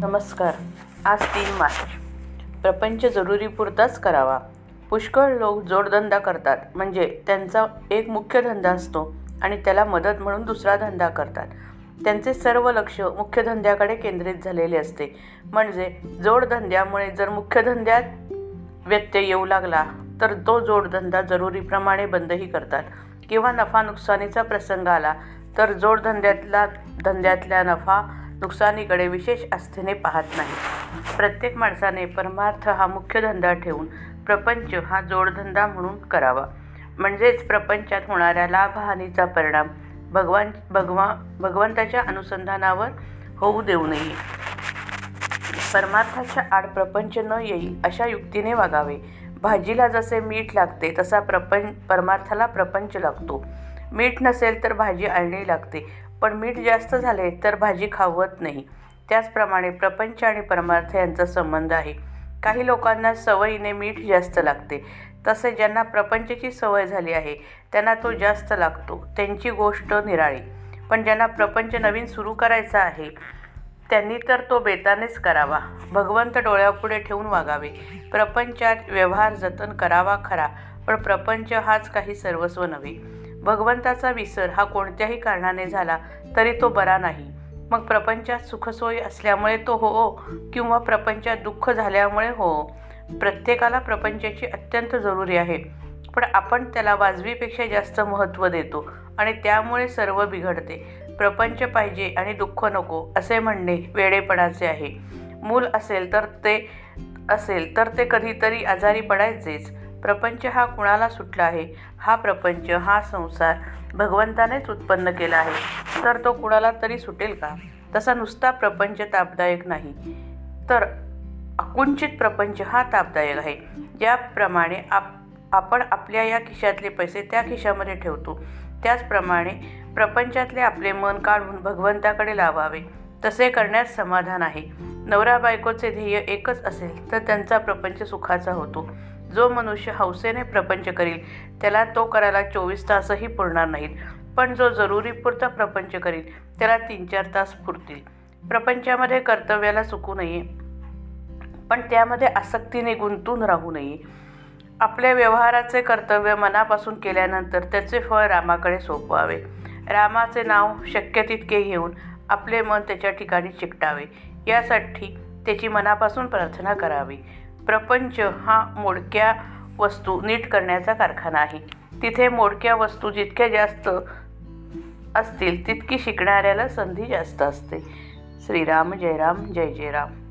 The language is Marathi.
नमस्कार. आज तीन मार्च. प्रपंच जरुरीपुरताच करावा. पुष्कळ लोक जोडधंदा करतात. म्हणजे त्यांचा एक मुख्य धंदा असतो आणि त्याला मदत म्हणून दुसरा धंदा करतात. त्यांचे सर्व लक्ष मुख्य धंद्याकडे केंद्रित झालेले असते. म्हणजे जोडधंद्यामुळे जर मुख्य धंद्यात व्यत्यय येऊ लागला तर तो जोडधंदा जरुरीप्रमाणे बंदही करतात. किंवा नफा नुकसानीचा प्रसंग आला तर जोडधंद्यातला धंद्यातल्या नफा नुकसानीकडे विशेष आस्थेने पाहत नाही. प्रत्येक माणसाने परमार्थ हा मुख्य धंदा ठेवून प्रपंच हा जोडधंदा म्हणून करावा. म्हणजेच प्रपंचात होणाऱ्या लाभहानीचा परिणाम भगवान भगवा भगवंताच्या अनुसंधानावर होऊ देऊ नये. परमार्थाच्या आड प्रपंच न येईल अशा युक्तीने वागावे. भाजीला जसे मीठ लागते तसा प्रपंच परमार्थाला प्रपंच लागतो. मीठ नसेल तर भाजी आळणी लागते. पण मीठ जास्त झाले तर भाजी खावत नाही. त्याचप्रमाणे प्रपंच आणि परमार्थ यांचा संबंध आहे. काही लोकांना सवयीने मीठ जास्त लागते. तसे ज्यांना प्रपंचची सवय झाली आहे त्यांना तो जास्त लागतो. त्यांची गोष्ट निराळी. पण ज्यांना प्रपंच नवीन सुरू करायचा आहे त्यांनी तर तो बेतानेच करावा. भगवंत डोळ्यापुढे ठेवून वागावे. प्रपंचात व्यवहार जतन करावा खरा. पण प्रपंच हाच काही सर्वस्व नव्हे. भगवंताचा विसर हा कोणत्याही कारणाने झाला तरी तो बरा नाही. मग प्रपंचात सुखसोयी असल्यामुळे तो हो, हो किंवा प्रपंचात दुःख झाल्यामुळे हो प्रत्येकाला प्रपंचाची अत्यंत जरुरी आहे. पण आपण त्याला वाजवीपेक्षा जास्त महत्त्व देतो आणि त्यामुळे सर्व बिघडते. प्रपंच पाहिजे आणि दुःख नको असे म्हणणे वेडेपणाचे आहे. मूल असेल तर ते असेल तर ते कधीतरी आजारी पडायचेच. प्रपंच हा कुणाला सुटला आहे? हा प्रपंच हा संसार भगवंतानेच उत्पन्न केला आहे. तर तो कुणाला तरी सुटेल का? तसा नुसता प्रपंच तापदायक नाही. तर अकुंचित प्रपंच हा तापदायक आहे. ज्याप्रमाणे आप आपण आपल्या या खिशातले पैसे त्या खिशामध्ये ठेवतो. त्याचप्रमाणे प्रपंचातले आपले मन काढून भगवंताकडे लावावे. तसे करण्यात समाधान आहे. नवरा बायकोचे ध्येय एकच असेल तर त्यांचा प्रपंच सुखाचा होतो. जो मनुष्य हौसेने प्रपंच करील त्याला तो करायला चोवीस तासही पुरणार नाहीत. पण जो जरुरीपुरता प्रपंच करील त्याला तीन चार तास पुरतील. प्रपंचामध्ये कर्तव्याला चुकू नये पण त्यामध्ये आसक्तीने गुंतून राहू नये. आपल्या व्यवहाराचे कर्तव्य मनापासून केल्यानंतर त्याचे फळ रामाकडे सोपवावे. रामाचे नाव शक्य तितके घेऊन आपले मन त्याच्या ठिकाणी चिकटावे. यासाठी त्याची मनापासून प्रार्थना करावी. प्रपंच हा मोडक्या वस्तू नीट करण्याचा कारखाना आहे. तिथे मोडक्या वस्तू जितक्या जास्त असतील तितकी शिकणाऱ्याला संधी जास्त असते. श्रीराम जय राम जय जय राम